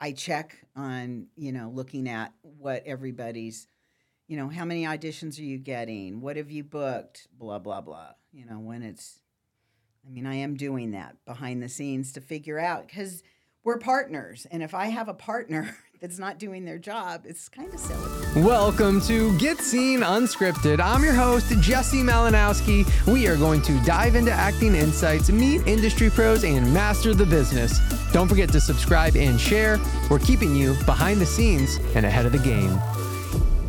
I check on, you know, looking at what everybody's, you know, how many auditions are you getting? What have you booked? Blah, blah, blah. You know, when it's, I mean, I am doing that behind the scenes to figure out because we're partners. And if I have a partner that's not doing their job, it's kind of silly. Welcome to Get Scene Unscripted. I'm your host, Jesse Malinowski. We are going to dive into acting insights, meet industry pros, and master the business. Don't forget to subscribe and share. We're keeping you behind the scenes and ahead of the game.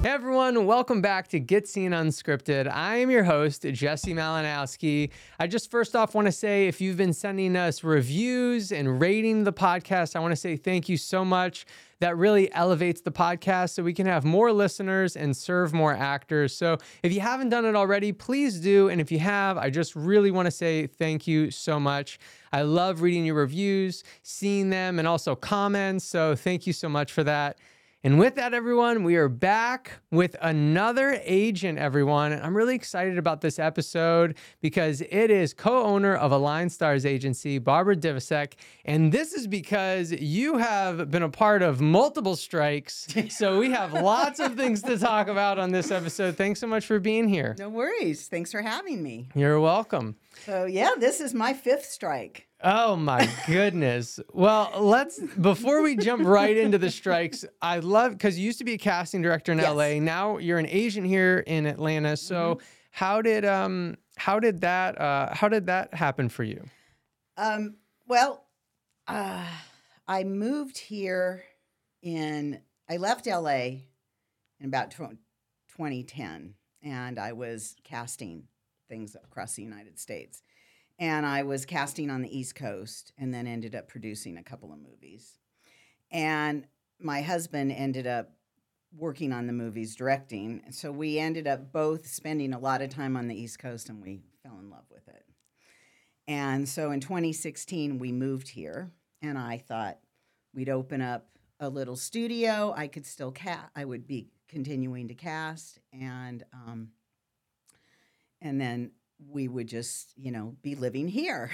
Hey everyone, welcome back to Get Scene Unscripted. I am your host, Jesse Malinowski. I just first off want to say if you've been sending us reviews and rating the podcast, I want to say thank you so much. That really elevates the podcast so we can have more listeners and serve more actors. So if you haven't done it already, please do. And if you have, I just really want to say thank you so much. I love reading your reviews, seeing them, and also comments. So thank you so much for that. And with that, everyone, we are back with another agent, everyone. I'm really excited about this episode because it is co owner of Aligned Stars Agency, Barbara Divisek. And this is because you have been a part of multiple strikes. So we have lots of things to talk about on this episode. Thanks so much for being here. No worries. Thanks for having me. You're welcome. So, yeah, this is my fifth strike. Oh my goodness. well, let's before we jump right into the strikes, I love because you used to be a casting director in Yes. LA. Now you're an agent here in Atlanta. So Mm-hmm. how did um how did that uh how did that happen for you? Um, well, uh, I moved here in, I left LA in about tw- 2010, and I was casting things across the United States. And I was casting on the East Coast and then ended up producing a couple of movies. And my husband ended up working on the movies, directing. So we ended up both spending a lot of time on the East Coast and we fell in love with it. And so in 2016, we moved here, and I thought we'd open up a little studio. I could still cast. I would be continuing to cast, and um, and then we would just, you know, be living here.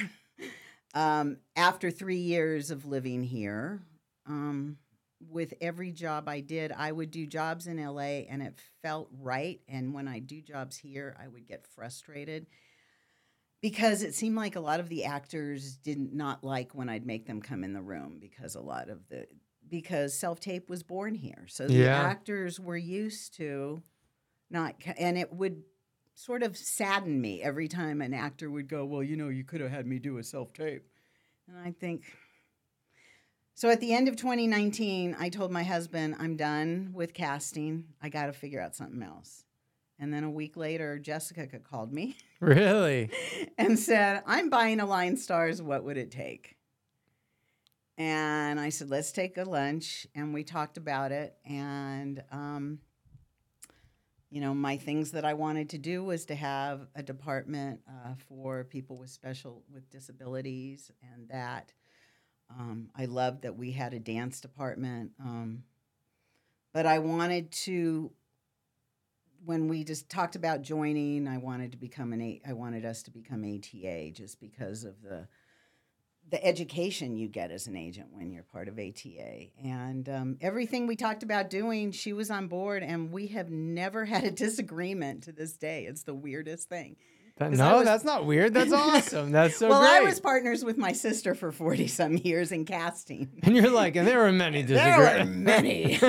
um, after three years of living here, um, with every job I did, I would do jobs in LA, and it felt right. And when I do jobs here, I would get frustrated because it seemed like a lot of the actors did not like when I'd make them come in the room because a lot of the because self tape was born here, so the Yeah. actors were used to not, and it would sort of sadden me every time an actor would go, "Well, you know, you could have had me do a self tape," and I think. So at the end of 2019, I told my husband, I'm done with casting. I got to figure out something else. And then a week later, Jessica called me Really? and said, I'm buying Aligned Stars. What would it take? And I said, let's take a lunch. And we talked about it. And, um, you know, my things that I wanted to do was to have a department uh, for people with special, with disabilities, and that. Um, I loved that we had a dance department. Um, but I wanted to when we just talked about joining, I wanted to become an A- I wanted us to become ATA just because of the the education you get as an agent when you're part of ATA, and um, everything we talked about doing, she was on board, and we have never had a disagreement to this day. It's the weirdest thing. That- no, was- that's not weird. That's awesome. That's so well, great. I was partners with my sister for forty some years in casting. and you're like, and there were many disagreements. There were many.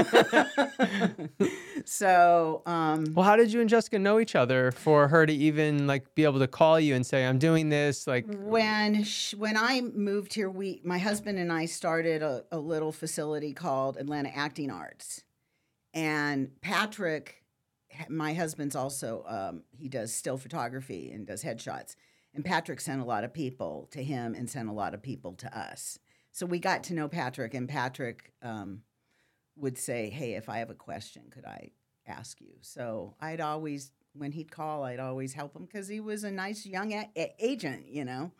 so, um, well, how did you and Jessica know each other for her to even like be able to call you and say, I'm doing this? Like, when sh- when I moved here, we my husband and I started a, a little facility called Atlanta Acting Arts, and Patrick, my husband's also um, he does still photography and does headshots, and Patrick sent a lot of people to him and sent a lot of people to us. So we got to know Patrick, and Patrick um, would say, "Hey, if I have a question, could I ask you?" So I'd always when he'd call, I'd always help him because he was a nice young a- agent, you know.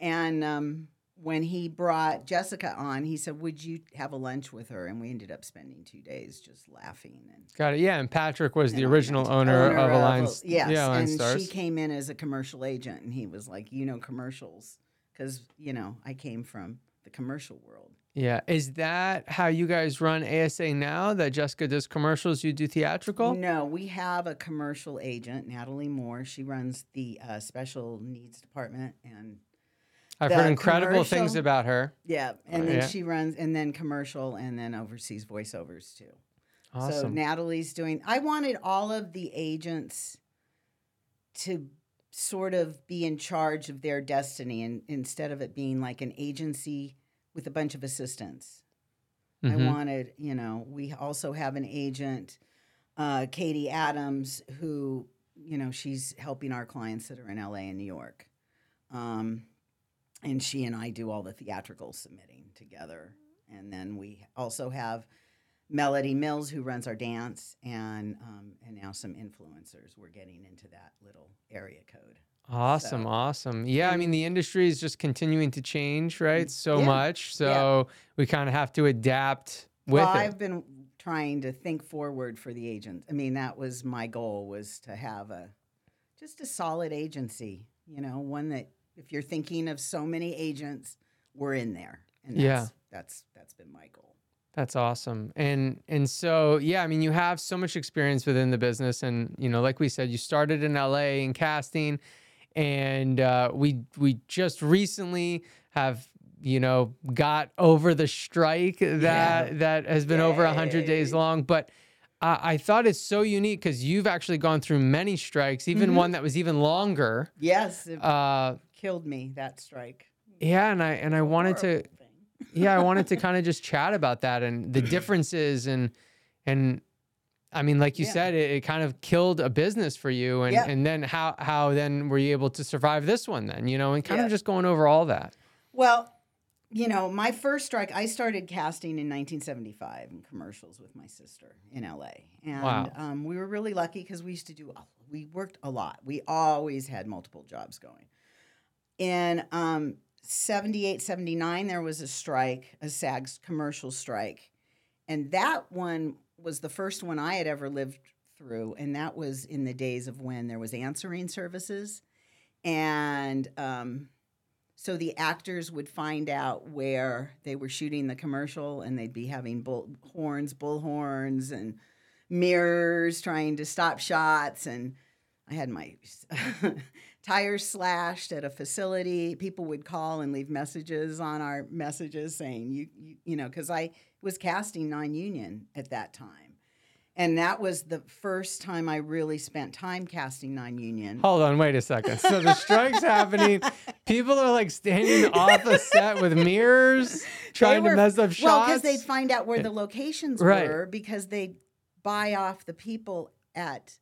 And um, when he brought Jessica on, he said, "Would you have a lunch with her?" And we ended up spending two days just laughing and. got it. Yeah. And Patrick was the original owner, of Alliance. Yes, yeah, Alliance and Stars. she came in as a commercial agent, and he was like, "You know commercials," because you know I came from the commercial world. Yeah. Is that how you guys run ASA now? That Jessica does commercials, you do theatrical? No, we have a commercial agent, Natalie Moore. She runs the uh, special needs department, and I've heard incredible things about her. yeah, and Oh, then yeah. she runs, and then commercial, and then oversees voiceovers too. So Awesome. Natalie's doing. I wanted all of the agents to sort of be in charge of their destiny, and instead of it being like an agency with a bunch of assistants. I Mhm. wanted, you know, we also have an agent, uh, Katie Adams, who, you know, she's helping our clients that are in LA and New York. Um, and she and I do all the theatrical submitting together. And then we also have Melody Mills, who runs our dance, and um, and now some influencers. We're getting into that little area code. Awesome, So- awesome. Yeah, I mean the industry is just continuing to change, right? So Yeah, much. So we kind of have to adapt with well, it. I've been trying to think forward for the agent. I mean, that was my goal was to have a just a solid agency. You know, one that if you're thinking of so many agents, we're in there, and that's, Yeah. that's that's been my goal. That's awesome. And and so yeah, I mean you have so much experience within the business and you know like we said you started in LA in casting and uh, we we just recently have you know got over the strike that that has been over 100 days long but uh, I thought it's so unique cuz you've actually gone through many strikes even Mhm. one that was even longer Yes, uh killed me that strike. yeah and I and I wanted to thing. yeah, I wanted to kind of just chat about that and the differences and and I mean, like you Yeah. said, it, it kind of killed a business for you, and Yeah. and then how how then were you able to survive this one then? You know, and kind Yeah. of just going over all that. Well, you know, my first strike, I started casting in 1975 in commercials with my sister in LA. And Wow. um, we were really lucky because we used to do, we worked a lot. We always had multiple jobs going. In um, 78, 79, there was a strike, a SAG's commercial strike. And that one was the first one I had ever lived through. And that was in the days of when there was answering services. And um, so the actors would find out where they were shooting the commercial and they'd be having bull horns, bull horns, and mirrors trying to stop shots. And I had my tires slashed at a facility. People would call and leave messages on our messages saying, you, you, you know, because I was casting non union at that time. And that was the first time I really spent time casting non union. Hold on, wait a second. So the strike's happening. People are like standing off a set with mirrors, trying to mess up shots. Well, because they'd find out where the locations Right. were because they'd buy off the people at,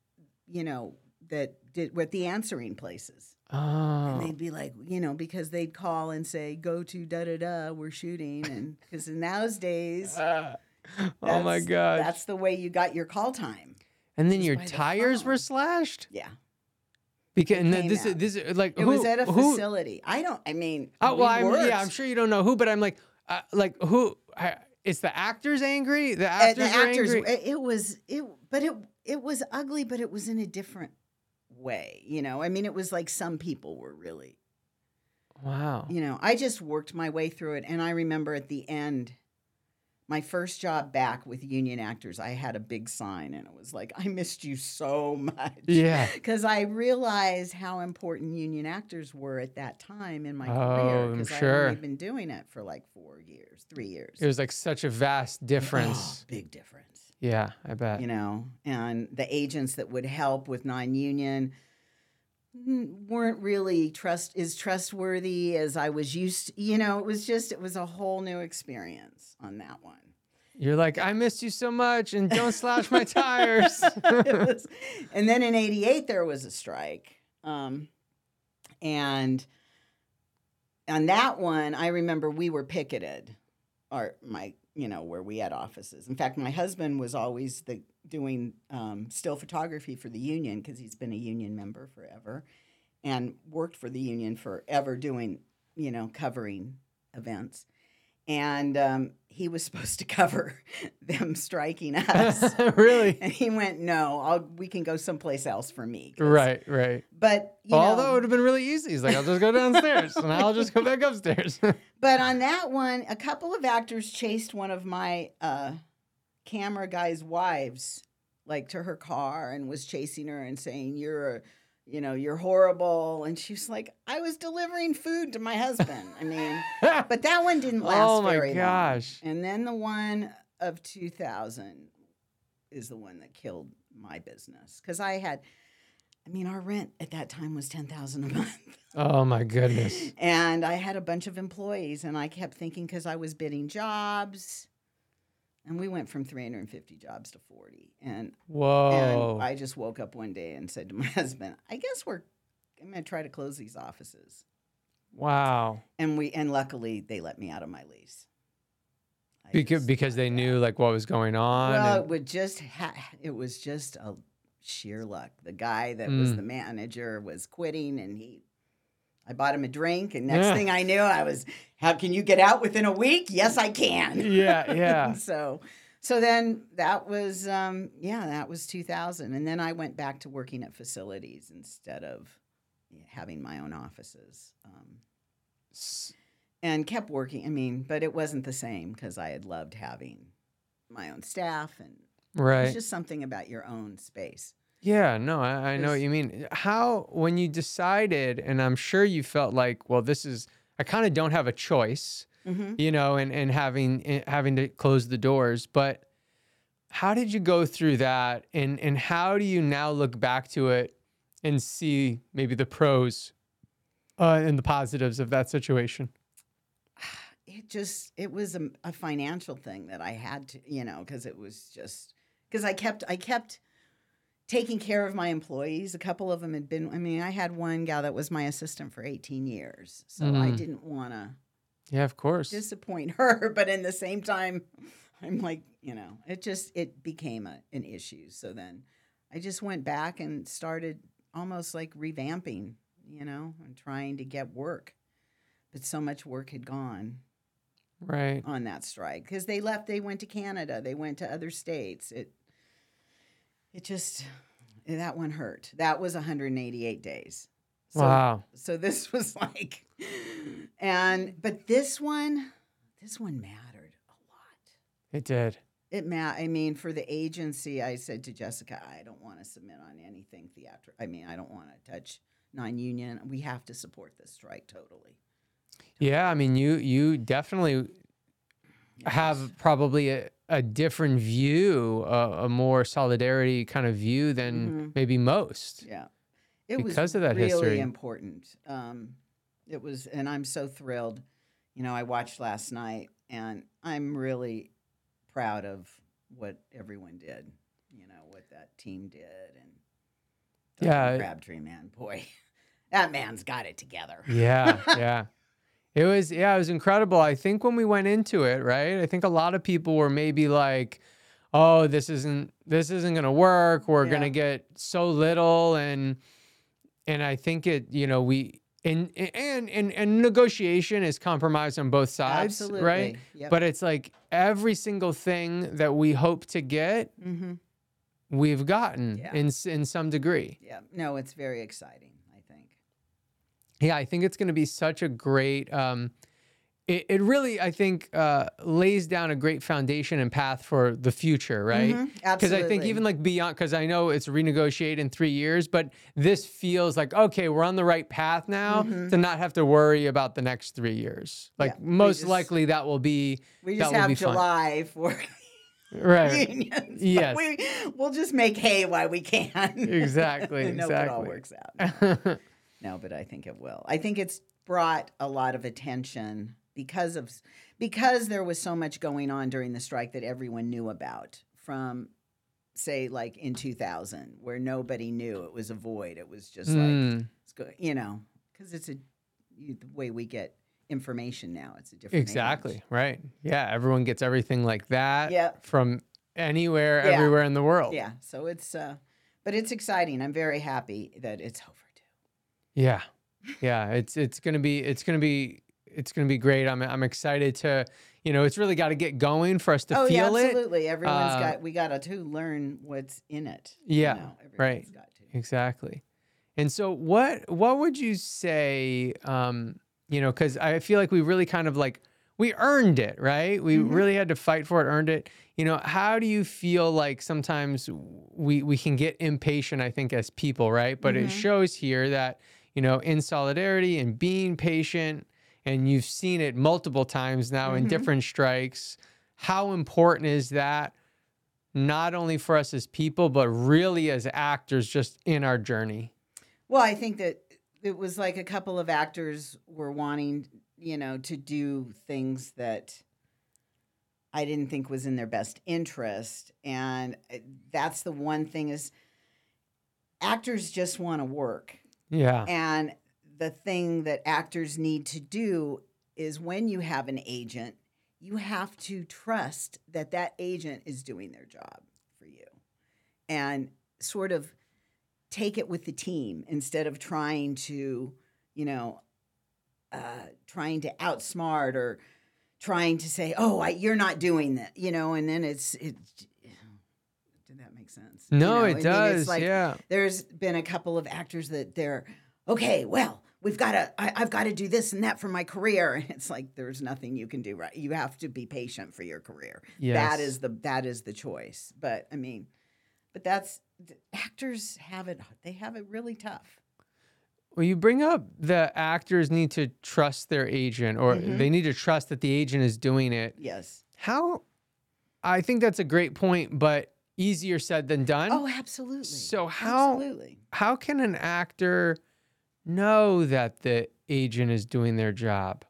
you know, that did with the answering places. And oh, they'd be like, you know, because they'd call and say, go to da da da, we're shooting. And because in those days, oh my god! that's the way you got your call time. And then your by the tires were slashed Yeah. because and this is this is like It who, was at a who, facility. I don't, I mean, Oh well, I'm, worked. yeah, I'm sure you don't know who, but I'm like, uh, like who? I, it's the actors angry. The Uh, actors, the are actors, angry. it was, it, but it, it was ugly, but it was in a different way. You know, I mean, it was like some people were really Wow. you know, I just worked my way through it. And I remember at the end, my first job back with union actors, I had a big sign and it was like, I missed you so much. Yeah. Because I realized how important union actors were at that time in my Oh, career. I'm Because sure. Only been doing it for like four years, three years. It was like such a vast oh, difference. Oh, big difference Yeah, I bet. you know, and the agents that would help with non-union weren't really trust is trustworthy as I was used. To, you know, it was just it was a whole new experience on that one. You're like, I missed you so much, and don't slash my tires. Was- and then in '88 there was a strike, um, and on that one I remember we were picketed, or my you know where we had offices. In fact, my husband was always the doing um, still photography for the union because he's been a union member forever, and worked for the union forever doing you know covering events. And um, he was supposed to cover them striking us. really? and he went, "No, I'll, we can go someplace else for me." Right, right. But you Although it would have been really easy. He's like, I'll just go downstairs and I'll just go back upstairs. but on that one, a couple of actors chased one of my uh, camera guys' wives, like to her car, and was chasing her and saying, "You're." a you know, you're horrible. And she was like, I was delivering food to my husband. I mean, but that one didn't last oh my very long. gosh. And then the one of 2000 is the one that killed my business because I had, I mean, our rent at that time was 10,000 a month. Oh my goodness. and I had a bunch of employees, and I kept thinking because I was bidding jobs, and we went from 350 jobs to 40. And, Whoa. and I just woke up one day and said to my husband, I guess we're, I'm going to try to close these offices. wow. And we, and luckily they let me out of my lease. I Because because they knew like what was going on. Well, and- it would just ha- it was just a sheer luck. The guy that was Mm. the manager was quitting, and he. I bought him a drink, and next Yeah. thing I knew, I was. How can you get out within a week? Yes, I can. Yeah, yeah. so, so then that was um, yeah, that was 2000, and then I went back to working at facilities instead of having my own offices. Um, and kept working. I mean, but it wasn't the same because I had loved having my own staff, and right. it's just something about your own space. Yeah, no, I, I know what you mean. How, when you decided, and I'm sure you felt like, well, this is, I kind of don't have a choice, Mm-hmm. you know, and, and having, eh, having to close the doors. But how did you go through that? And, and how do you now look back to it and see maybe the pros uh, and the positives of that situation? It just it was a, a financial thing that I had to, you know, because it was just because I kept I kept taking care of my employees. A couple of them had been. I mean, I had one gal that was my assistant for 18 years, so I Mhm. didn't want to Yeah, of course. disappoint her, but in the same time, I'm like, you know, it just it became a, an issue. So then I just went back and started almost like revamping, you know, and trying to get work. But so much work had gone right. on that strike because they left. They went to Canada. They went to other states. It it just that one hurt. That was 188 days. So wow. so this was like and but this one this one mattered a lot It did. it ma- i mean for the agency i said to jessica i don't want to submit on anything theatrical i mean i don't want to touch non-union we have to support this strike totally Yeah, I mean, you you definitely have probably a, a different view, a, a more solidarity kind of view than Mhm. maybe most. yeah it was Because of that really history. important um it was and i'm so thrilled you know i watched last night and i'm really proud of what everyone did you know what that team did and Yeah. crabtree man boy that man's got it together Yeah, yeah. It was yeah, it was incredible. I think when we went into it, right? I think a lot of people were maybe like, "Oh, this isn't this isn't going to work. We're going to get so little." And and I think it, you know, we and and and and negotiation is compromise on both sides, absolutely right? yep. But it's like every single thing that we hope to get, mm-hmm. we've gotten Yeah. in in some degree. yeah no it's very exciting Yeah, I think it's going to be such a great. Um, it, it really, I think, uh, lays down a great foundation and path for the future, right? Mhm, Because I think even like beyond, because I know it's renegotiated in three years, but this feels like okay, we're on the right path now to not have to worry about the next three years. Like Mm-hmm. most just- likely that will be we just have july for right. unions Yes. we, we'll just make hay while we can Exactly, and hope it all exactly. works out No, but I think it will. I think it's brought a lot of attention because of because there was so much going on during the strike that everyone knew about from say like in 2000 where nobody knew it was a void it was just like Mm, it's go, you know cuz it's a you, the way we get information now it's a different age. exactly. Right. Yeah. Everyone gets everything like that Yep. from anywhere, Yeah. everywhere in the world. yeah so it's uh but it's exciting i'm very happy that it's overdue Yeah. Yeah, it's it's going to be it's going to be it's going to be great. I'm I'm excited to, you know, it's really got to get going for us to oh yeah, feel it. absolutely. Everyone's Uh, got we got to learn what's in it. you Yeah, know, right. got to. Exactly. And so what what would you say um you know cuz I feel like we really kind of like we earned it, right? We Mhm. really had to fight for it, earned it. You know, how do you feel like sometimes we we can get impatient I think as people, right? But it Mhm. shows here that you know, in solidarity and being patient and you've seen it multiple times now in Mhm. different strikes. How important is that not only for us as people, but really as actors just in our journey. Well, I think that it was like a couple of actors were wanting, you know, to do things that I didn't think was in their best interest, and uh, that's the one thing is actors just want to work. Yeah. And the thing that actors need to do is when you have an agent, you have to trust that that agent is doing their job for you and sort of take it with the team instead of trying to, you know, uh, trying to outsmart or trying to say, "Oh, I, you're not doing that," you know, and then it's it. Did that make sense? You No, know, I it mean, does. it's like, yeah. there's been a couple of actors that they're okay well we've got to I, i've got to do this and that for my career and it's like there's nothing you can do right you have to be patient for your career Yes. that is the that is the choice but i mean but that's the actors have it they have it really tough Well, you bring up the actors need to trust their agent or Mhm. they need to trust that the agent is doing it. yes How I think that's a great point, but easier said than done. oh absolutely So how absolutely how can an actor know that the agent is doing their job?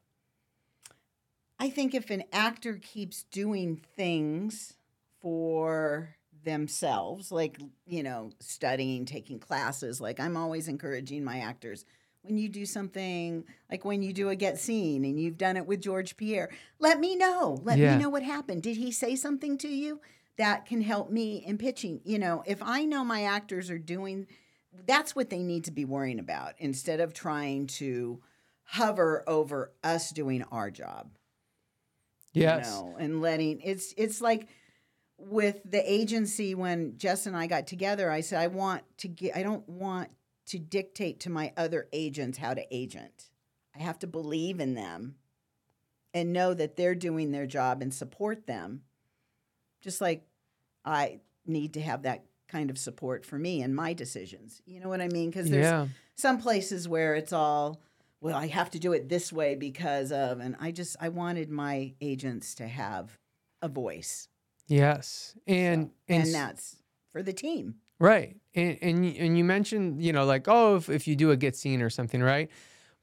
I think if an actor keeps doing things for themselves, like, you know, studying, taking classes, like I'm always encouraging my actors when you do something like when you do a get scene and you've done it with George Pierre, let me know. Let Yeah. me know what happened. Did he say something to you that can help me in pitching? You know, if I know my actors are doing that's what they need to be worrying about instead of trying to hover over us doing our job Yes. you know, and letting it's it's like with the agency when Jess and I got together, I said I want to get I don't want to dictate to my other agents how to agent. I have to believe in them and know that they're doing their job and support them. Just like I need to have that kind of support for me and my decisions. You know what I mean? Because there's Yeah. some places where it's all well i have to do it this way because of and i just i wanted my agents to have a voice Yes. And and, and, that's for the team Right. And and and you mentioned, you know, like, oh, if, if you do a get scene or something, right?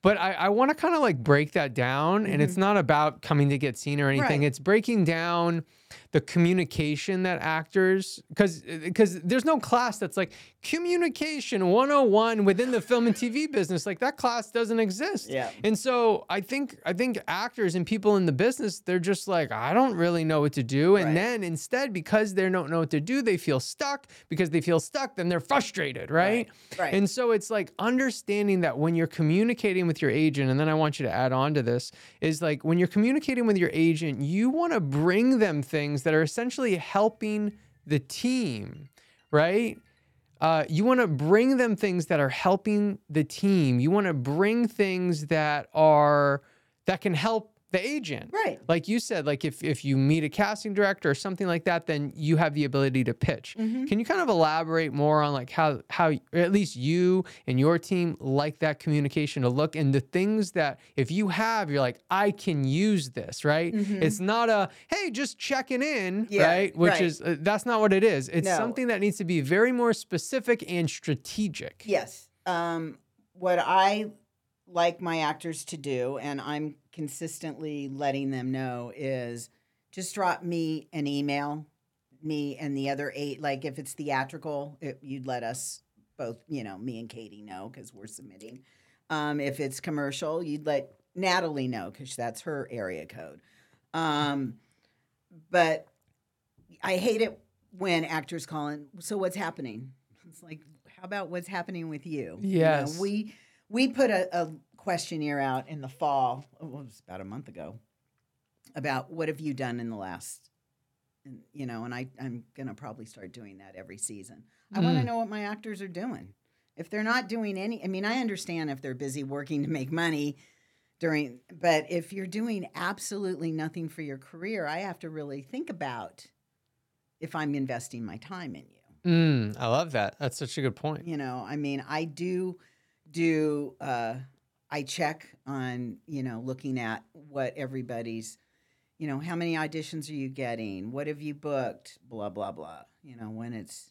But I, I want to kind of like break that down. And it's not about coming to get scene or anything. Mm-hmm. Right. It's breaking down the communication that actors because because there's no class that's like communication 101 within the film and TV business. Like that class doesn't exist. Yeah. And so I think I think actors and people in the business, they're just like, I don't really know what to do. And Right. then instead, because they don't know what to do, they feel stuck. Because they feel stuck, then they're frustrated, right? right And so it's like understanding that when you're communicating with your agent, and then I want you to add on to this, is like when you're communicating with your agent, you want to bring them things that are essentially helping the team, right? Uh, you want to bring them things that are helping the team. You want to bring things that are that can help the agent. right Like you said, like if if you meet a casting director or something like that, then you have the ability to pitch. Mm-hmm. Can you kind of elaborate more on like how how at least you and your team like that communication to look and the things that if you have, you're like, I can use this, right? It's not a hey, just checking in, Mm-hmm. Yeah, right? Which right. is uh, that's not what it is. It's No. something that needs to be very more specific and strategic. yes um what i like my actors to do and i'm consistently letting them know is just drop me an email me and the other eight. Like if it's theatrical it, you'd let us both you know me and katie know because we're submitting. Um, if it's commercial you'd let natalie know because that's her area code. Um, but i hate it when actors call in so what's happening? It's like how about what's happening with you? You know, Yes. we we put a, a questionnaire out in the fall. It was about a month ago about what have you done in the last, you know, and I I'm gonna probably start doing that every season. I want to Mm. know what my actors are doing. If they're not doing any, I mean, I understand if they're busy working to make money during, but if you're doing absolutely nothing for your career, I have to really think about if I'm investing my time in you. Mm, I love that. That's such a good point. You know, I mean, I do do uh I check on, you know, looking at what everybody's, you know, how many auditions are you getting? What have you booked? Blah blah blah. You know, when it's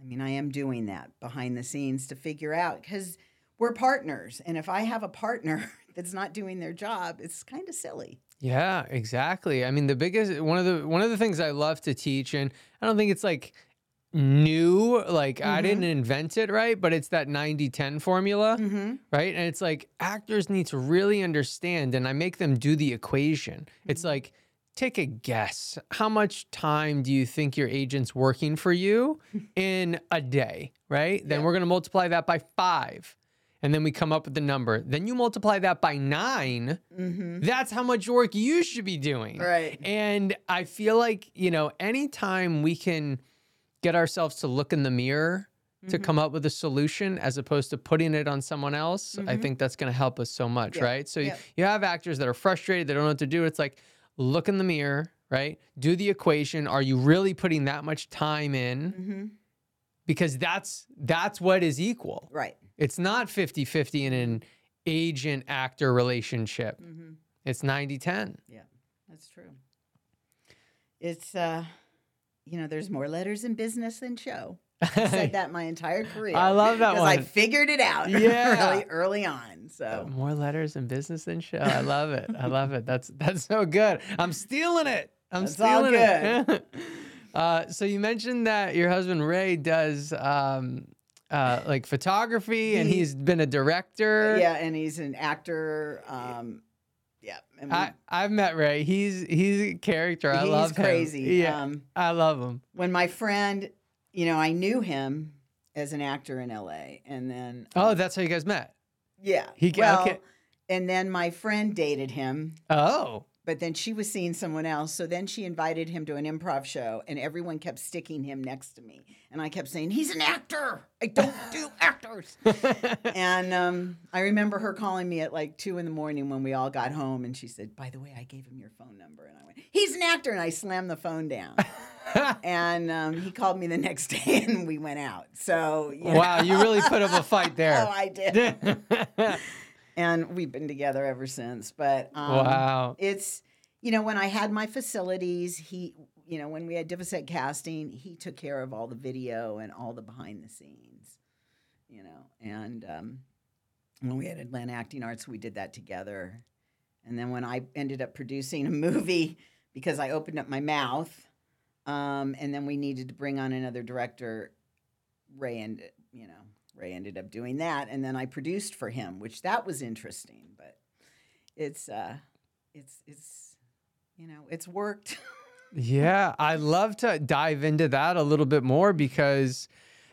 I mean, I am doing that behind the scenes to figure out cuz we're partners and if I have a partner that's not doing their job, it's kind of silly. Yeah, exactly. I mean, the biggest one of the one of the things I love to teach, and I don't think it's like new, like I Mhm. didn't invent it, right? But it's that 90-10 formula, Mhm. right? And it's like actors need to really understand, and I make them do the equation. It's Mhm. like, take a guess. How much time do you think your agent's working for you in a day, right? Then Yeah. we're gonna multiply that by five. And then we come up with the number. Then you multiply that by nine. Mhm. That's how much work you should be doing. Right. And I feel like, you know, anytime we can get ourselves to look in the mirror to Mhm. come up with a solution as opposed to putting it on someone else, I Mhm. think that's going to help us so much, Yeah. right? So y- Yep. you have actors that are frustrated, they don't know what to do. It's like, look in the mirror, right? Do the equation. Are you really putting that much time in? Mhm. Because that's that's what is equal. Right. It's not 50-50 in an agent actor relationship. Mhm. It's 90-10. Yeah. That's true. It's uh you know, there's more letters in business than show. I said that my entire career. I love that 'cause I figured it out Yeah. really early on. So More letters in business than show. I love it. I love it. That's that's so good. I'm stealing it. I'm That's all stealing it. uh, so you mentioned that your husband Ray does um, uh, like photography, and He- he's been a director. yeah, and he's an actor. Um yeah. And we- I I've met Ray. He's he's a character. I he's love him. He's crazy. Yeah, Um I love him. when my friend, you know, I knew him as an actor in LA and then Oh, um, that's how you guys met. yeah. he well, okay. and then my friend dated him Oh, but then she was seeing someone else. So then she invited him to an improv show, and everyone kept sticking him next to me. And I kept saying, He's an actor. I don't do actors. and um, I remember her calling me at like two in the morning when we all got home. And she said, By the way, I gave him your phone number. And I went, He's an actor. And I slammed the phone down. and um, he called me the next day and we went out. So, you wow, know. you really put up a fight there. Oh, I did. And we've been together ever since. But um, wow. it's you know when I had my facilities, he you know when we had Divisek casting, he took care of all the video and all the behind the scenes, you know, and um, when we had Atlanta Acting Arts, we did that together, and then when I ended up producing a movie because I opened up my mouth, um, and then we needed to bring on another director, Ray and you know Ray ended up doing that, and then I produced for him, which that was interesting, but it's uh, it's it's you know it's worked. Yeah, I'd love to dive into that a little bit more because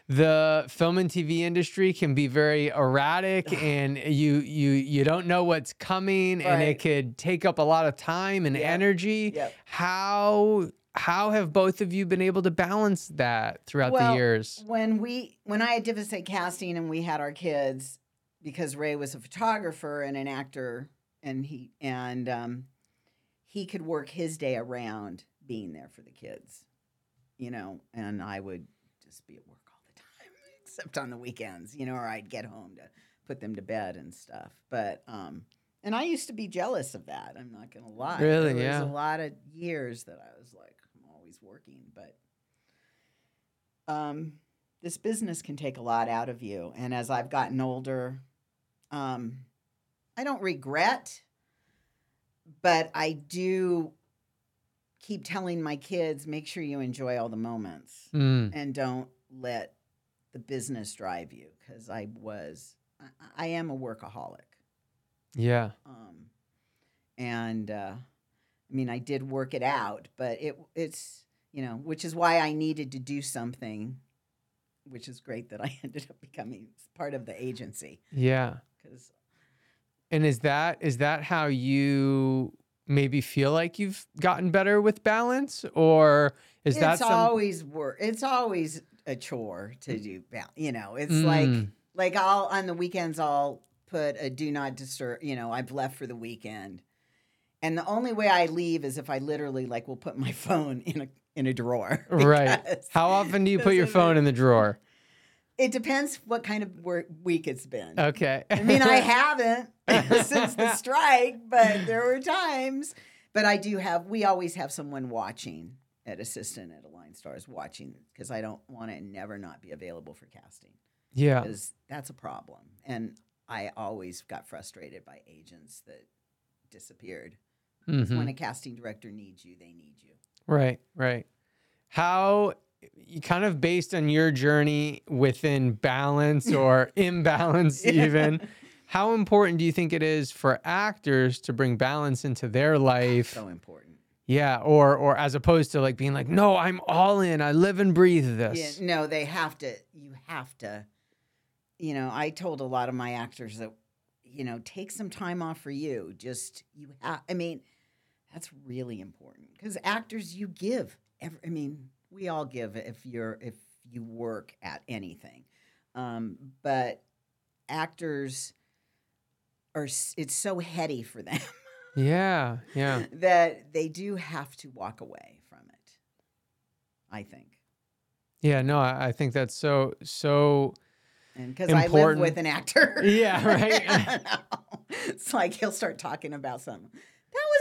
the film and TV industry can be very erratic and you you you don't know what's coming and it could take up a lot of time and Yep. energy. Yep. How how have both of you been able to balance that throughout the years? when we when I had Divisek casting and we had our kids, because Ray was a photographer and an actor, and he and um, he could work his day around being there for the kids, you know, and I would just be at work all the time, except on the weekends, you know, or I'd get home to put them to bed and stuff. But um, and I used to be jealous of that. I'm not gonna lie. Really? there Yeah. was a lot of years that I was like, working, but um, this business can take a lot out of you. And as I've gotten older, um, I don't regret, but I do keep telling my kids make sure you enjoy all the moments Mm, and don't let the business drive you because I was, I, I am a workaholic. yeah. Um, and uh, I mean, I did work it out, but it it's you know, which is why I needed to do something, which is great that I ended up becoming part of the agency Yeah. because And is that is that how you maybe feel like you've gotten better with balance, or is that it's some? always work. It's always a chore to do. bal- You know, it's like Mm. like I'll on the weekends I'll put a do not disturb. You know, I've left for the weekend, and the only way I leave is if I literally like will put my phone in a in a drawer. right? How often do you put your phone in the drawer? It depends what kind of work week it's been. Okay. I mean, I haven't since the strike, but there were times. But I do have. We always have someone watching at assistant at Aligned Stars watching because I don't want to never not be available for casting yeah. because that's a problem. And I always got frustrated by agents that disappeared. Mhm. When a casting director needs you, they need you. Right, right. How you kind of based on your journey within balance or imbalance even how important do you think it is for actors to bring balance into their ah, life So important. yeah or or as opposed to like being like no i'm all in i live and breathe Yeah, this no, they have to. You have to. You know, I told a lot of my actors that, you know, take some time off for you. Just you have. I mean, that's really important because actors, you give. Every, I mean, we all give if you're if you work at anything, um, but actors are. It's so heady for them yeah yeah that they do have to walk away from it. I think. yeah no i, I think that's so so And because I live with an actor. Yeah, right. It's like he'll start talking about something.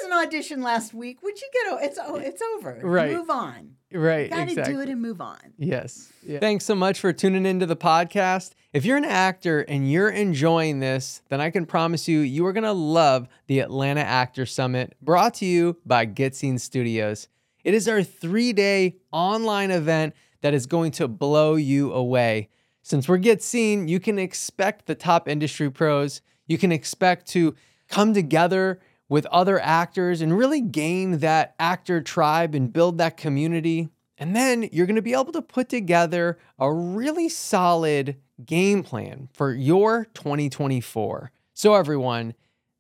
That was an audition last week. Would you get? O- it's o- it's over. Right. Move on. right You Got to exactly do it and move on. Yes. Thanks so much for tuning into the podcast. If you're an actor and you're enjoying this, then I can promise you, you are going to love the Atlanta Actor Summit brought to you by Get Scene Studios. It is our three day online event that is going to blow you away. Since we're Get Scene, you can expect the top industry pros. You can expect to come together with other actors and really gain that actor tribe and build that community. And then you're going to be able to put together a really solid game plan for your 2024. So, everyone,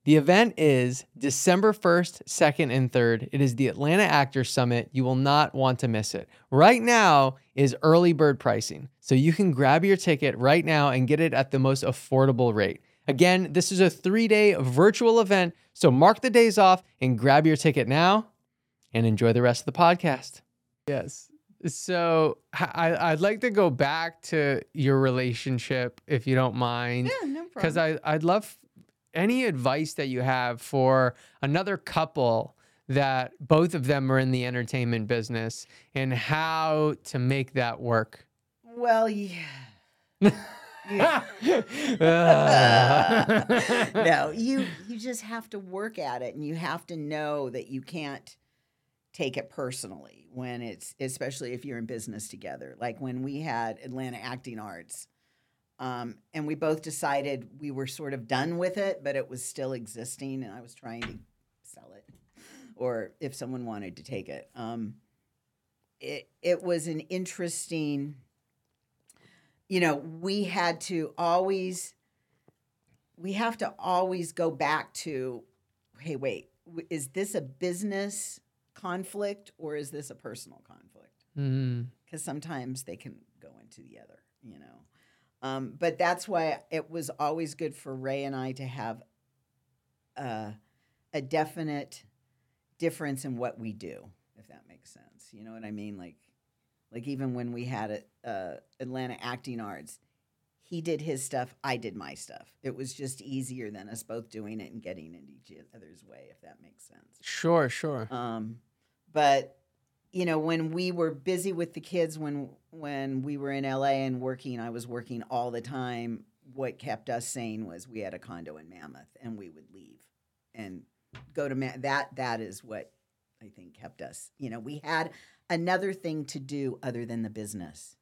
the event is December 1st, 2nd, and 3rd. It is the Atlanta Actor Summit. You will not want to miss it. Right now is early bird pricing. So you can grab your ticket right now and get it at the most affordable rate. Again, this is a three day virtual event. So mark the days off and grab your ticket now and enjoy the rest of the podcast. Yes. So I, would like to go back to your relationship, if you don't mind Yeah, no because problem. I I'd love any advice that you have for another couple that both of them are in the entertainment business and how to make that work. well, yeah. No, you you just have to work at it, and you have to know that you can't take it personally when it's especially if you're in business together. Like when we had Atlanta Acting Arts, um, and we both decided we were sort of done with it, but it was still existing, and I was trying to sell it, or if someone wanted to take it. Um, it it was an interesting. You know, we had to always we have to always go back to hey wait is this a business conflict or is this a personal conflict? Because sometimes they can go into the other you know? Um, but that's why it was always good for ray and i to have a, a definite difference in what we do if that makes sense. You know what i mean? Like like even when we had it uh, atlanta acting arts he did his stuff i did my stuff it was just easier than us both doing it and getting in each other's way if that makes sense sure, sure. um, but you know, when we were busy with the kids, when when we were in LA and working, I was working all the time. What kept us sane was we had a condo in Mammoth, and we would leave and go to Ma- that. That is what I think kept us. You know, we had another thing to do other than the business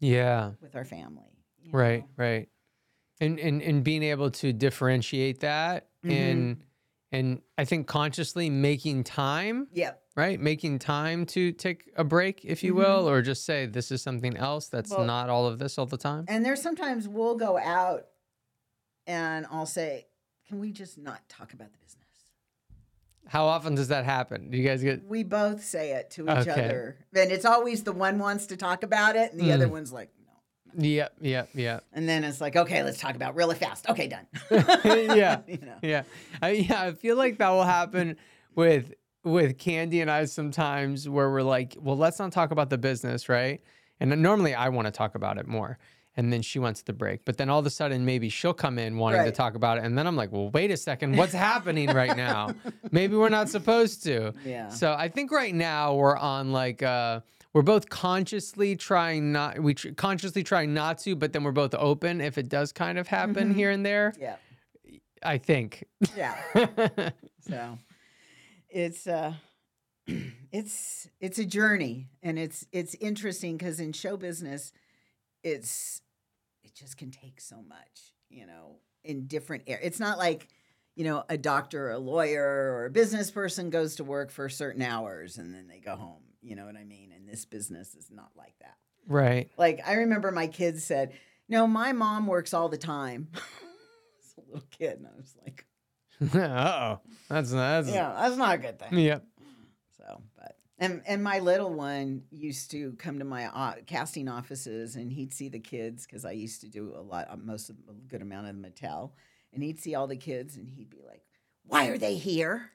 Yeah. with our family. Right, know? right. And and and being able to differentiate that Mhm. and and I think consciously making time, Yep. right? Making time to take a break, if you Mhm. will, or just say this is something else that's Well- not all of this all the time. And there's sometimes we'll go out and I'll say, can we just not talk about the business? How often does that happen? Do you guys get? We both say it to each Okay. other. And it's always the one wants to talk about it and the other Mm. one's like, no. Yep, yep, yep. And then it's like, okay, let's talk about it really fast. Okay, done. Yeah. you know. Yeah, I, yeah. I feel like that will happen with with Candy and I sometimes, where we're like, well, let's not talk about the business, right? And normally I want to talk about it more, and then she wants the break. But then all of a sudden, maybe she'll come in wanting to talk about it, and then I'm like, well, wait a second, what's happening right now? Maybe we're not supposed to. Yeah. So I think right now we're on like uh we're both consciously trying not we tr- consciously trying not to, but then we're both open if it does kind of happen Mm-hmm. here and there. Yeah. I think. Yeah. So it's uh it's it's a journey and it's it's interesting because in show business it's it just can take so much, you know, in different areas. It's not like, you know, a doctor or a lawyer or a business person goes to work for certain hours and then they go home. You know what I mean? And this business is not like that. right. Like I remember my kids said, "No, my mom works all the time." As a little kid, and I was like, uh oh. That's that's "Yeah, that's not a good thing." Yep. So, but and and my little one used to come to my uh, casting offices, and he'd see the kids because I used to do a lot, uh, most of a good amount of the Mattel, and he'd see all the kids, and he'd be like, "Why are they here?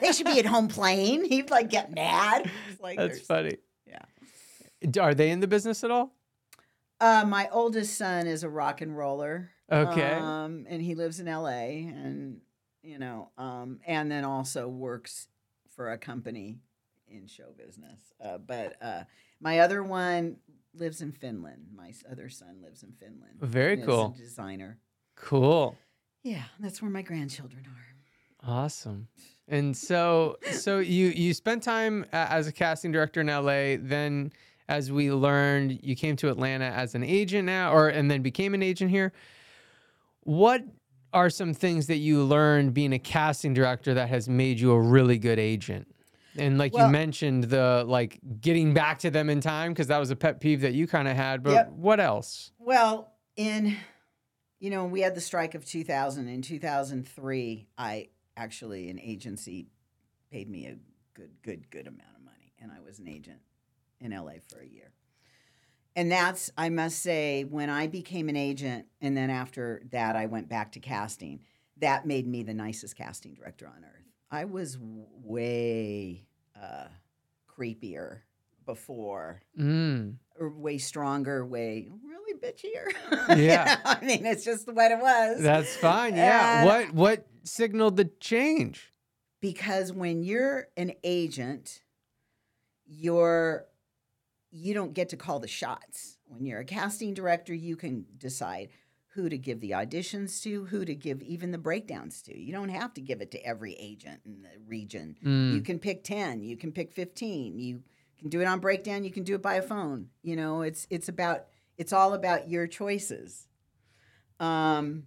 they should be at home playing." He'd like get mad. It's like That's funny. Yeah. Are they in the business at all? Uh, my oldest son is a rock and roller. Okay. Um, and he lives in LA and, you know, um, and then also works for a company in show business. Uh, but uh, my other one lives in Finland. My other son lives in Finland. Very cool. a designer. Cool. Yeah, that's where my grandchildren are. Awesome. And so so you you spent time as a casting director in LA, then as we learned, you came to Atlanta as an agent now or and then became an agent here. What are some things that you learned being a casting director that has made you a really good agent? And like you mentioned the like getting back to them in time because that was a pet peeve that you kind of had, but Yep. what else? Well, in you know, we had the strike of 2000. In 2003, I actually an agency paid me a good, good, good amount of money, and I was an agent in LA for a year. And that's, I must say, when I became an agent, and then after that, I went back to casting. That made me the nicest casting director on earth. I was way uh, creepier before Mm. or way stronger, way really bitchier. Yeah. I mean, it's just what it was. That's fine. Yeah. And- what what signaled the change? because when you're an agent, you're you don't get to call the shots. When you're a casting director, you can decide who to give the auditions to, who to give even the breakdowns to. You don't have to give it to every agent in the region. Mm. You can pick 10, you can pick 15. You can do it on breakdown, you can do it by a phone. You know, it's it's about it's all about your choices. Um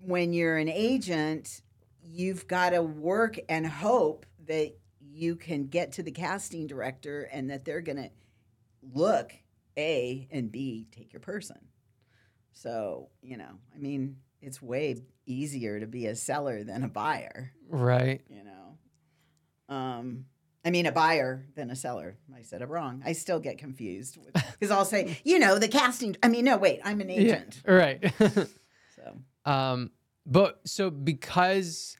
when you're an agent, you've got to work and hope that you can get to the casting director and that they're going to look A and B take your person. So, you know, I mean, it's way easier to be a seller than a buyer Right. you know. Um, I mean, a buyer than a seller. I said it wrong. I still get confused because I'll say, you know, the casting. I mean, no, wait, I'm an agent. Yeah. Right. So um, but so because,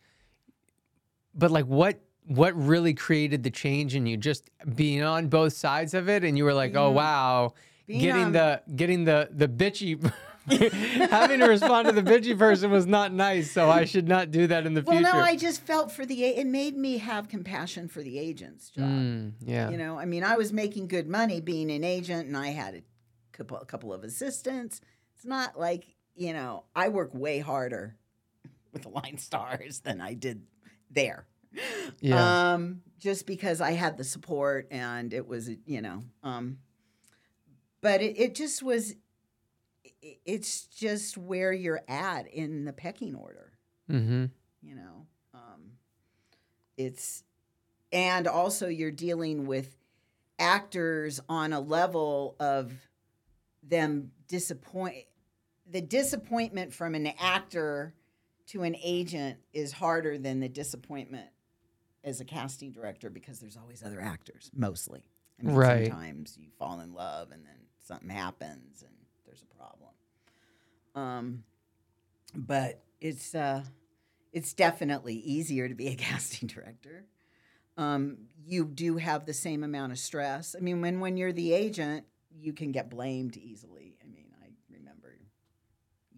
but like what what really created the change in you? Just being on both sides of it, and you were like, oh wow, getting on- the getting the the bitchy. having to respond to the bitchy person was not nice, so I should not do that in the well, future. Well, no, I just felt for the. It made me have compassion for the agent's job. Mm, yeah. You know, I mean, I was making good money being an agent, and I had a couple, a couple of assistants. It's not like you know, I work way harder with the Aligned Stars than I did there. Yeah. Um, just because I had the support and it was, you know, um, but it, it just was. It's just where you're at in the pecking order mm-hmm. you know um, it's and also you're dealing with actors on a level of them disappoint the disappointment from an actor to an agent is harder than the disappointment as a casting director because there's always other actors, mostly. I mean, Right. sometimes you fall in love and then something happens and there's a problem. Um, but it's uh, it's definitely easier to be a casting director. Um, you do have the same amount of stress. I mean, when when you're the agent, you can get blamed easily. I mean, I remember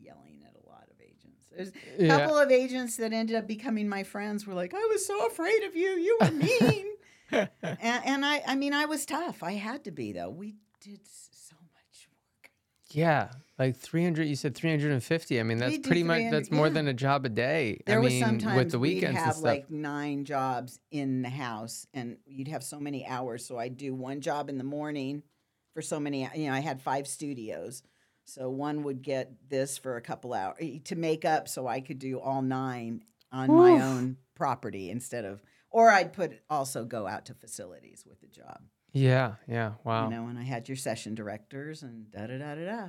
yelling at a lot of agents. There's a Yeah. couple of agents that ended up becoming my friends were like, "I was so afraid of you. You were mean." and, and I, I mean, I was tough. I had to be though. We did s- so much work. Yeah, like 300. You said 350. I mean, that's pretty much that's more yeah. than a job a day. There I was mean, sometimes with the we'd have like nine jobs in the house, and you'd have so many hours. So I'd do one job in the morning for so many. You know, I had five studios, so one would get this for a couple hours eh, to make up, so I could do all nine on my own property instead of. Or I'd put also go out to facilities with the job. Yeah, yeah. Wow. You know, and I had your session directors and da da da da da.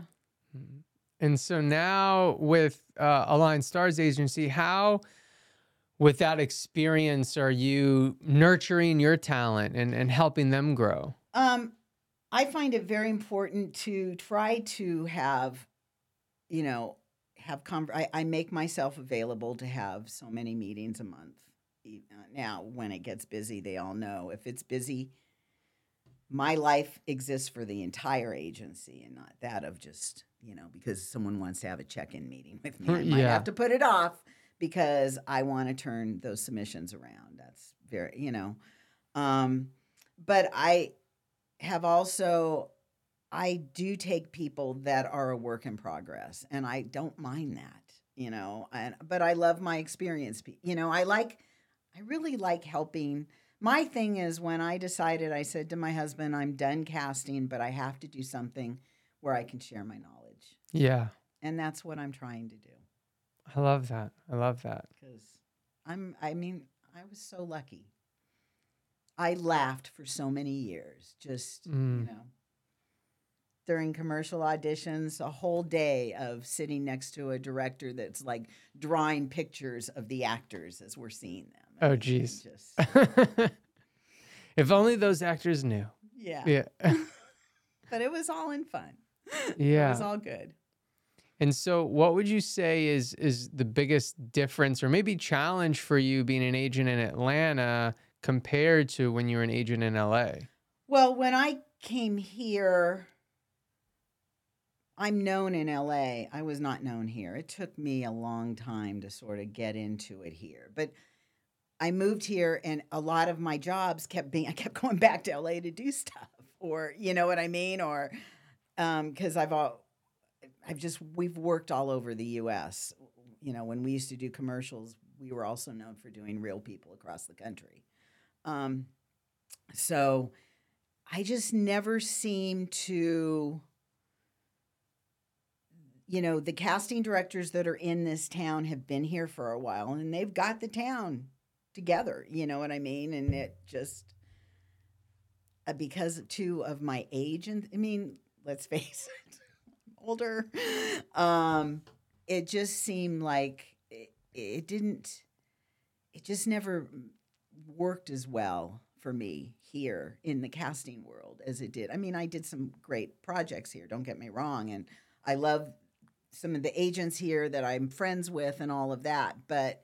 And so now with uh, Aligned Stars Agency, how, with that experience, are you nurturing your talent and, and helping them grow? Um, I find it very important to try to have, you know, have con- I, I make myself available to have so many meetings a month. Uh, Now, when it gets busy, they all know if it's busy. My life exists for the entire agency and not that of just you know because someone wants to have a check-in meeting with me. I might Yeah. have to put it off because I want to turn those submissions around. That's very you know, um, but I have also I do take people that are a work in progress and I don't mind that, you know. And but I love my experience. You know, I like I really like helping. My thing is when I decided I said to my husband I'm done casting, but I have to do something where I can share my knowledge. Yeah, And that's what I'm trying to do I love that. I love that. cuz I'm I mean, I was so lucky. I laughed for so many years. Just Mm. you know, during commercial auditions, a whole day of sitting next to a director that's like drawing pictures of the actors as we're seeing them. Oh, geez. Just, if only those actors knew. yeah. Yeah. But it was all in fun. Yeah. It Yeah. was all good. And so what would you say is is the biggest difference or maybe challenge for you being an agent in Atlanta compared to when you were an agent in LA? Well, when I came here, I'm known in LA. I was not known here. It took me a long time to sort of get into it here. But I moved here and a lot of my jobs kept being I kept going back to LA to do stuff or you know what I mean or um cuz I've all I've just we've worked all over the US. You know, when we used to do commercials, we were also known for doing real people across the country. Um so I just never seem to you know, the casting directors that are in this town have been here for a while and they've got the town together, you know what I mean? And it just uh, because too of my age and I mean, let's face it, I'm older. Um it just seemed like it, it didn't it just never worked as well for me here in the casting world as it did. I mean, I did some great projects here, don't get me wrong, and I love some of the agents here that I'm friends with and all of that, but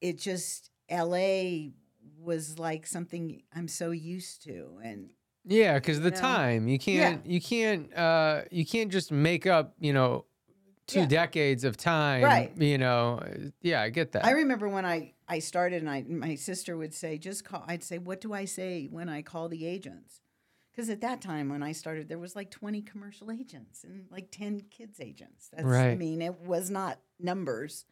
it just LA was like something I'm so used to and Yeah, because the know? time you can't you can't uh you can't just make up you know two Yeah. decades of time. Right. You know. uh, Yeah, I get that. I remember when I I started and I my sister would say just call I'd say what do I say when I call the agents? Cuz at that time when I started there was like 20 commercial agents and like 10 kids agents. That's I mean it was not numbers.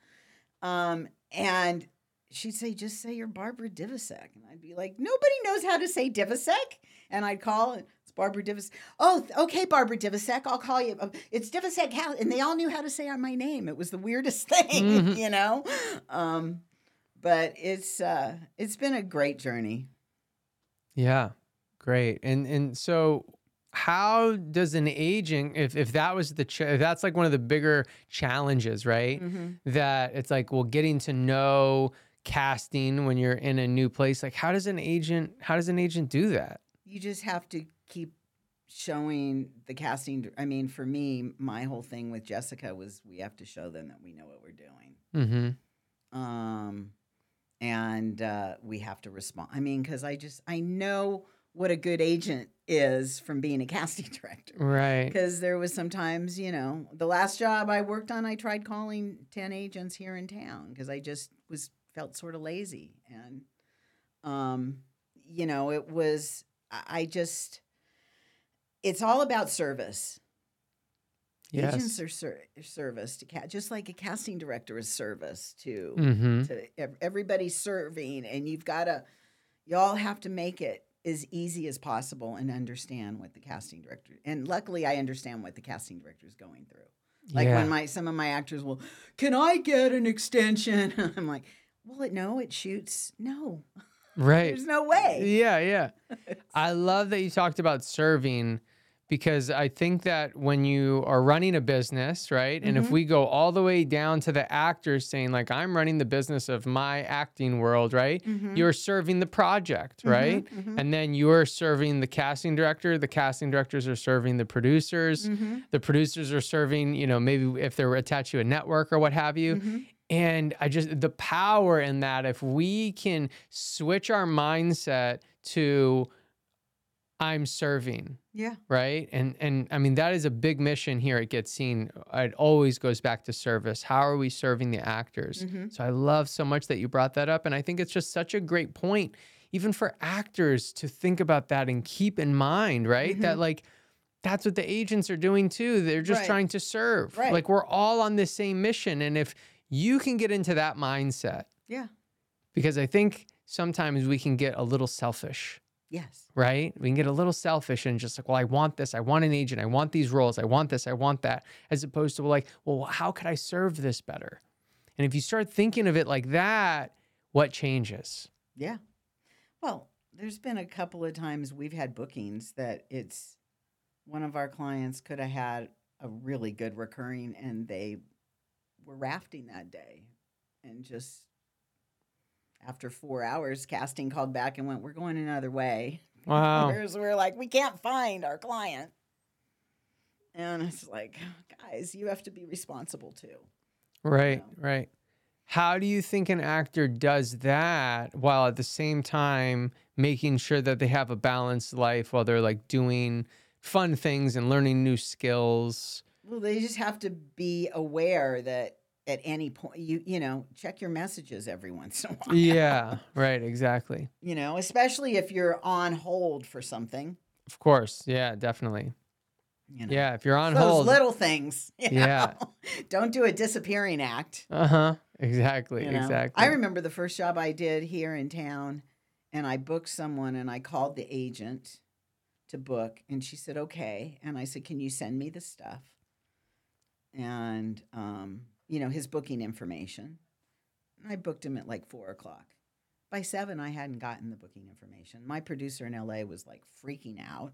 Um and she'd say just say you're Barbara Divisek and I'd be like nobody knows how to say Divisek and I'd call and it's Barbara Divisek. Oh, okay, Barbara Divisek. I'll call you. Um, It's Divisek. How? And they all knew how to say my name. It was the weirdest thing, Mhm. you know. Um, but it's uh, it's been a great journey. Yeah, great. And and so how does an agent if, if that was the ch- if that's like one of the bigger challenges right Mm-hmm. that it's like well getting to know casting when you're in a new place like how does an agent how does an agent do that You just have to keep showing the casting. I mean, for me, my whole thing with Jessica was we have to show them that we know what we're doing. mm-hmm um, and uh, we have to respond. I mean, because I just I know what a good agent is from being a casting director. right Because there was sometimes, you know, the last job I worked on, I tried calling ten agents here in town because I just was felt sort of lazy, and um, you know, it was I just it's all about service. yes Agents are ser- service to cat, just like a casting director is service to mm-hmm to ev- everybody's serving and you've got to you all have to make it as easy as possible and understand what the casting director and luckily i understand what the casting director is going through like yeah. when my some of my actors will can i get an extension i'm like well it no it shoots no right there's no way Yeah, yeah. I love that you talked about serving because I think that when you are running a business, right? And if mm-hmm. we go all the way down to the actors saying, like, I'm running the business of my acting world, right? Mm-hmm. You're serving the project, mm-hmm, right? And then you're serving the casting director. The casting directors are serving the producers. The producers are serving, you know, maybe if they're attached to a network or what have you. And I just, the power in that, if we can switch our mindset to, I'm serving, yeah right? And and I mean that is a big mission here at Get Scene. It always goes back to service. How are we serving the actors? Mm-hmm. So I love so much that you brought that up, and I think it's just such a great point, even for actors to think about that and keep in mind, right? That mm-hmm. like that's what the agents are doing too. They're just Right. trying to serve. Right. Like we're all on the same mission, and if you can get into that mindset, yeah because I think sometimes we can get a little selfish yes right? We can get a little selfish and just like, well, I want this. I want an agent. I want these roles. I want this. I want that. As opposed to like, well, how could I serve this better? And if you start thinking of it like that, what changes? Yeah. Well, there's been a couple of times we've had bookings that it's one of our clients could have had a really good recurring and they were rafting that day and just after four hours casting called back and went we're going another way Wow. We're like we can't find our client and it's like guys you have to be responsible too Right, right. How do you think an actor does that while at the same time making sure that they have a balanced life while they're like doing fun things and learning new skills? Well, they just have to be aware that at any point you you know check your messages every once in a while. Yeah, right, exactly. You know, especially if you're on hold for something. Of course. Yeah, definitely. You know. Yeah, if you're on hold. Those hold. little things. Yeah. know? Don't do a disappearing act. Uh huh. Exactly. you know? Exactly. I remember the first job I did here in town, and I booked someone, and I called the agent to book, and she said okay, and I said, can you send me the stuff? And um, you know his booking information. I booked him at like four o'clock. By seven, I hadn't gotten the booking information. My producer in LA was like freaking out.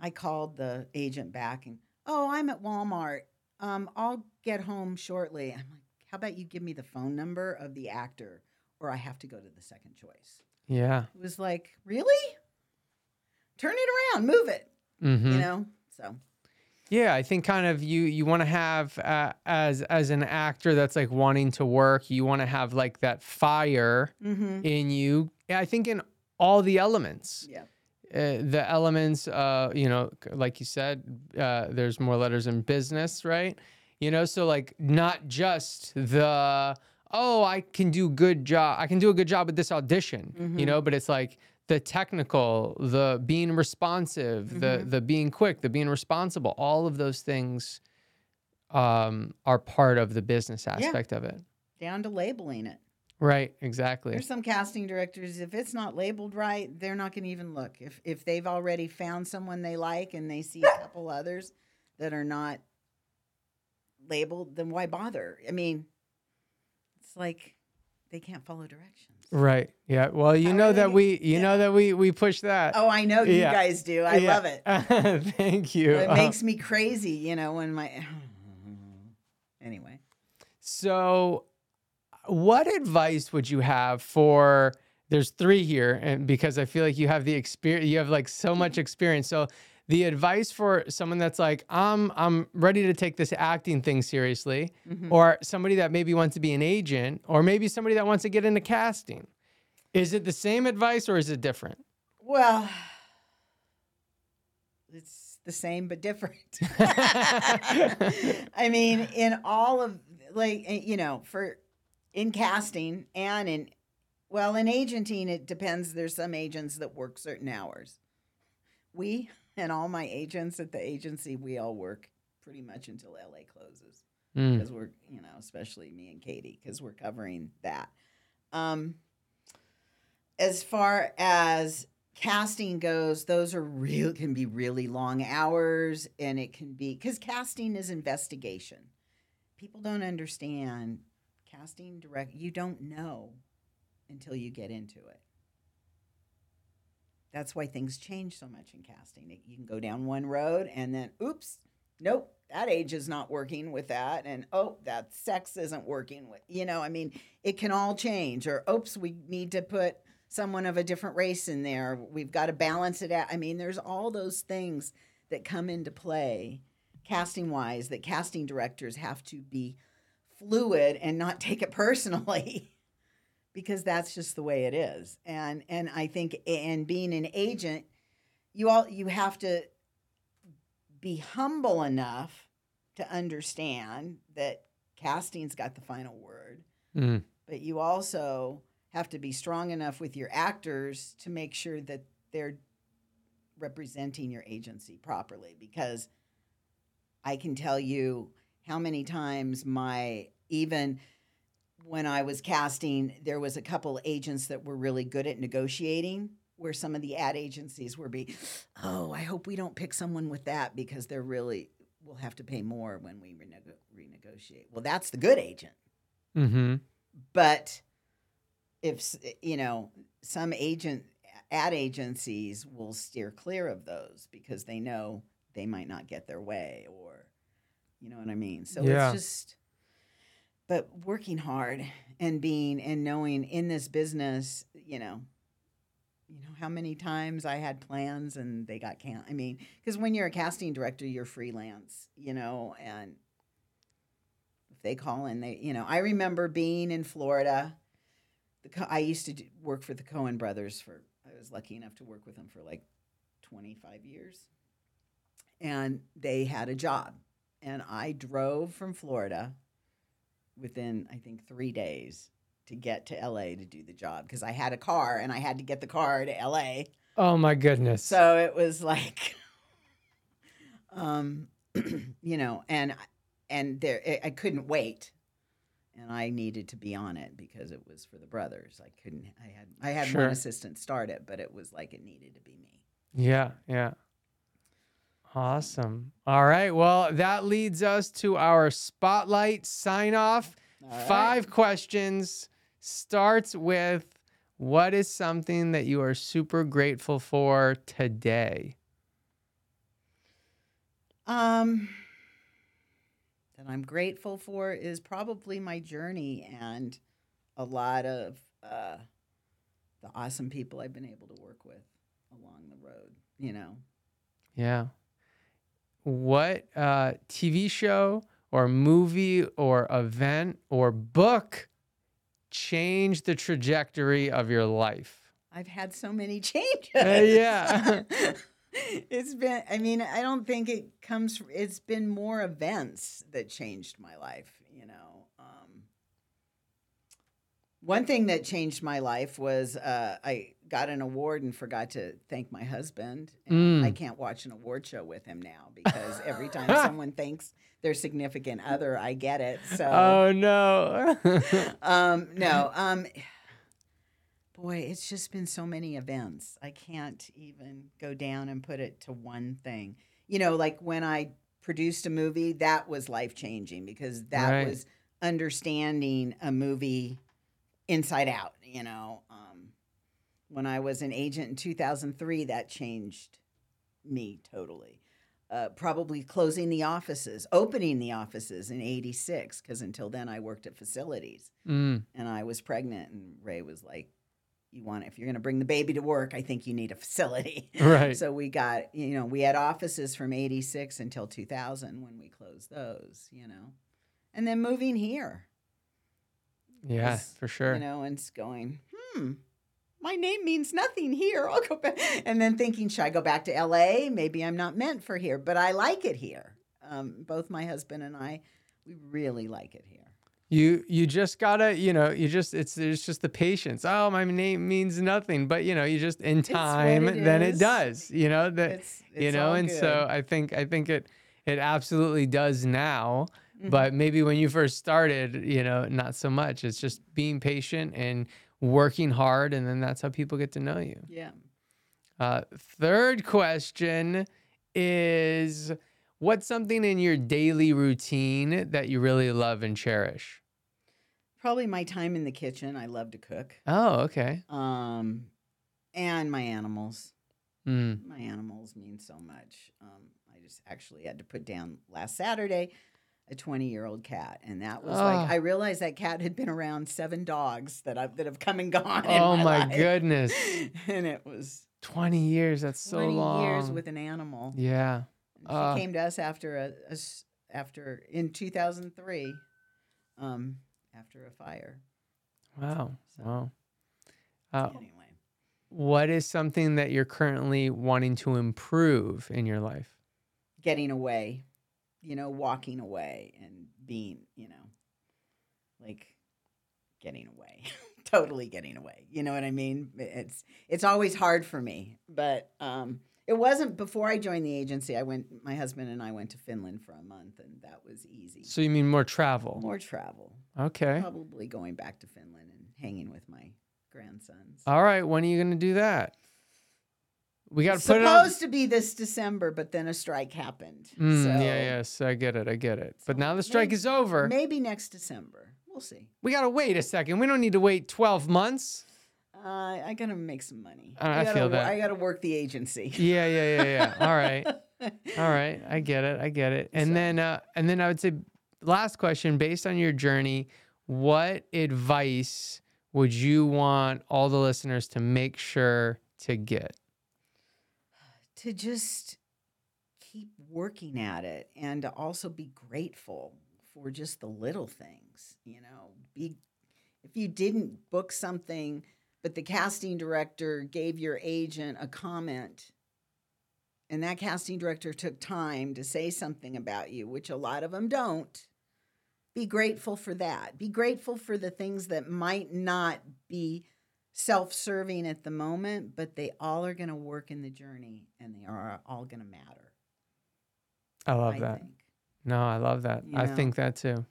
I called the agent back and, oh, I'm at Walmart. Um, I'll get home shortly. I'm like, how about you give me the phone number of the actor or I have to go to the second choice? yeah. It was like, really? Turn it around, move it, hmm you know? So, Yeah, I think kind of you you want to have uh, as as an actor that's like wanting to work, you want to have like that fire mm-hmm. in you. Yeah, I think in all the elements. yeah. Uh, the elements, uh, you know, like you said, uh, there's more letters in business, right? You know, so like not just the oh, I can do good job, I can do a good job with this audition, you know, but it's like the technical, the being responsive, the the being quick, the being responsible, all of those things um, are part of the business aspect of it. Down to labeling it. Right, exactly. There's some casting directors, if it's not labeled right, they're not going to even look. If, if they've already found someone they like and they see a couple others that are not labeled, then why bother? I mean, it's like they can't follow directions. Right. Yeah. Well, you know that we, you yeah. know that we, we push that. Oh, I know you Yeah. guys do. I Yeah. love it. Thank you. It Uh, makes me crazy, you know, when my. anyway. So, what advice would you have for? There's three here, and because I feel like you have the experience, you have like so much experience. So, the advice for someone that's like, I'm, I'm ready to take this acting thing seriously, Mm-hmm. or somebody that maybe wants to be an agent, or maybe somebody that wants to get into casting. Is it the same advice or is it different? Well, it's the same but different. I mean, in all of like eh, you know, for in casting and in well, in agenting it depends. There's some agents that work certain hours. We and all my agents at the agency, we all work pretty much until LA closes. Mm. because we're you know especially me and katie because we're covering that. Um as far as casting goes those are real can be really long hours and it can be because casting is investigation. People don't understand casting direct you don't know until you get into it that's why things change so much in casting. You can go down one road and then oops nope that age is not working with that. And oh that sex isn't working with you know i mean it can all change. Or oops we need to put someone of a different race in there. We've got to balance it out. I mean there's all those things that come into play casting wise that casting directors have to be fluid and not take it personally because that's just the way it is and and i think and being an agent you all you have to be humble enough to understand that casting's got the final word Mm. but you also have to be strong enough with your actors to make sure that they're representing your agency properly because I can tell you how many times my even when I was casting there was a couple agents that were really good at negotiating where some of the ad agencies were be oh I hope we don't pick someone with that because they're really we'll have to pay more when we renego- renegotiate well that's the good agent Mm-hmm. but if you know some agent ad agencies will steer clear of those because they know they might not get their way or you know what i mean so Yeah. it's just but working hard and being and knowing in this business you know you know how many times i had plans and they got can i mean because when you're a casting director you're freelance you know and if they call in they you know i remember being in florida. The i used to do, work for the Coen brothers for i was lucky enough to work with them for like 25 years. And they had a job and i drove from florida within i think three days to get to la to do the job because i had a car and i had to get the car to la Oh my goodness. so it was like, um, you know, and and there I- I couldn't wait, and I needed to be on it because it was for the brothers. I couldn't. I had I had Sure. one assistant start it, but it was like it needed to be me. Yeah, yeah. Awesome. All right. Well, that leads us to our spotlight sign off. Right. Five questions. Starts with what is something that you are super grateful for today? Um, that I'm grateful for is probably my journey and a lot of uh, the awesome people I've been able to work with along the road. You know. Yeah. What uh, TV show or movie or event or book changed the trajectory of your life? I've had so many changes. yeah. it's been, I mean, I don't think it comes, it's been more events that changed my life, you know. Um, one thing that changed my life was uh, I got an award and forgot to thank my husband. And I Mm. can't watch an award show with him now because every time someone thanks their significant other, I get it. So, Oh no. um, no. Um, boy, it's just been so many events. I can't even go down and put it to one thing. You know, like when I produced a movie, that was life changing because that Right. was understanding a movie inside out. You know, when I was an agent in 2003, that changed me totally. Uh, probably closing the offices, opening the offices in '86, because until then I worked at facilities Mm. and I was pregnant, and Ray was like, "You want if you're going to bring the baby to work, I think you need a facility." Right. So we got, you know, we had offices from 86 until 2000 when we closed those, you know. And then moving here, yeah, was, for sure. you know, and it's going, hmm, my name means nothing here. I'll go back. And then thinking, should I go back to LA? Maybe I'm not meant for here, but I like it here. Um, both my husband and I, we really like it here. You you just gotta you know you just it's it's just the patience. Oh, my name means nothing, but you know you just in time it then it is. does. You know that It's, you know, and good. so I think I think it it absolutely does now. Mhm. But maybe when you first started, you know, not so much. It's just being patient and working hard, and then that's how people get to know you. yeah. Uh, third question is what's something in your daily routine that you really love and cherish? Probably my time in the kitchen. I love to cook. Oh, okay. Um, and my animals. Mm. My animals mean so much. Um, I just actually had to put down last Saturday a 20 year old cat. And that was Oh. like, I realized that cat had been around seven dogs that, i that have come and gone. Oh my, my goodness. and it was 20 years. That's so 20 long. years with an animal. yeah. Ah. she came to us after a, a after in 2003, um, after a fire. Wow. So- Wow. Uh, Anyway, what is something that you're currently wanting to improve in your life? getting away, you know, walking away and being, you know, like getting away, totally getting away. You know what I mean? It's it's always hard for me, but um, it wasn't before I joined the agency. I went, my husband and I went to Finland for a month, and that was easy. So you mean more travel? More travel, Okay. probably going back to Finland and hanging with my grandsons. All right. When are you going to do that? We got to put it on. Supposed to be this December, but then a strike happened. Mm, so yeah, yes, I get it. I get it. But now the strike maybe- is over. Maybe next December. We'll see. We got to wait a second. We don't need to wait 12 months. Uh, I gotta make some money. I- I gotta, feel that. I gotta work the agency. Yeah, yeah, yeah, yeah. All right. All right. I get it. I get it. And So- then uh and then I would say last question based on your journey, what advice would you want all the listeners to make sure to get? To just keep working at it and to also be grateful for just the little things. You know, be if you didn't book something, but the casting director gave your agent a comment. And that casting director took time to say something about you, which a lot of them don't. Be grateful for that. Be grateful for the things that might not be self serving at the moment, but they all are going to work in the journey and they are all going to matter. I love I that. think. No, I love that. You I know. think that too.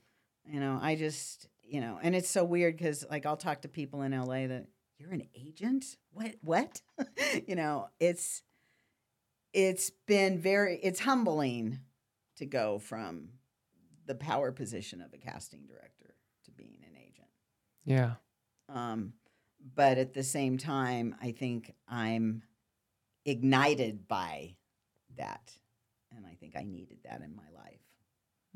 You know, I just, you know, and it's so weird because, like, I'll talk to people in LA that you're an agent. What? What? you know, it's it's been very it's humbling to go from the power position of a casting director to being an agent. Yeah. Um, but at the same time, I think I'm ignited by that, and I think I needed that in my life.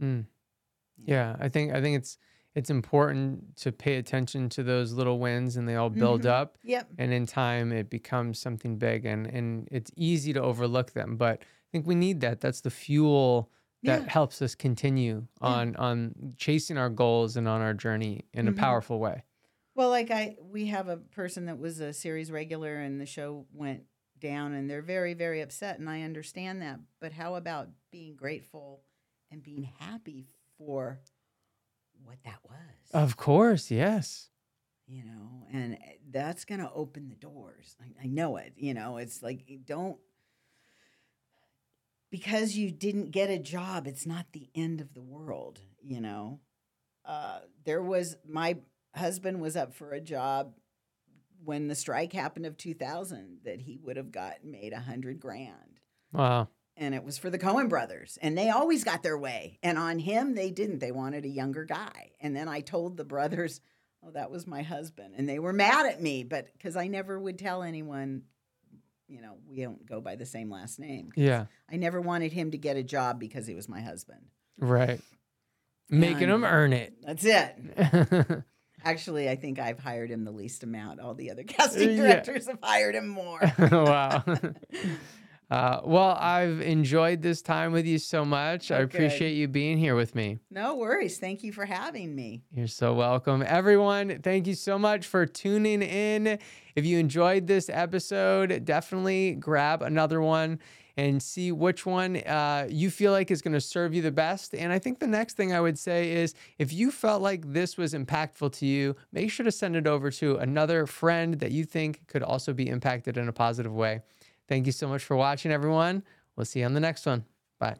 Mm. know. Yeah, I think I think it's it's important to pay attention to those little wins and they all build Mhm. up Yep. and in time it becomes something big and and it's easy to overlook them but i think we need that that's the fuel that Yeah. helps us continue Yeah. on on chasing our goals and on our journey in Mhm. a powerful way Well, like I, we have a person that was a series regular, and the show went down, and they're very, very upset, and I understand that. But how about being grateful and being happy for what that was? of course yes you know, and eh, that's going to open the doors. I, I know it. You know, it's like don't because you didn't get a job. It's not the end of the world. You know, uh, there was my husband was up for a job when the strike happened of 2000 that he would have got made a hundred grand wow and it was for the Coen brothers, and they always got their way. And on him, they didn't. They wanted a younger guy. And then I told the brothers, oh, that was my husband. And they were mad at me, but because I never would tell anyone, you know, we don't go by the same last name. Yeah. I never wanted him to get a job because he was my husband. Right. Making And- them earn it. That's it. Actually, I think I've hired him the least amount. All the other casting Yeah. directors have hired him more. wow. Uh, well, I've enjoyed this time with you so much. I Okay. appreciate you being here with me. no worries. Thank you for having me. You're so welcome. Everyone, thank you so much for tuning in. If you enjoyed this episode, definitely grab another one and see which one uh, you feel like is going to serve you the best. And I think the next thing I would say is if you felt like this was impactful to you, make sure to send it over to another friend that you think could also be impacted in a positive way. Thank you so much for watching, everyone. We'll see you on the next one. Bye.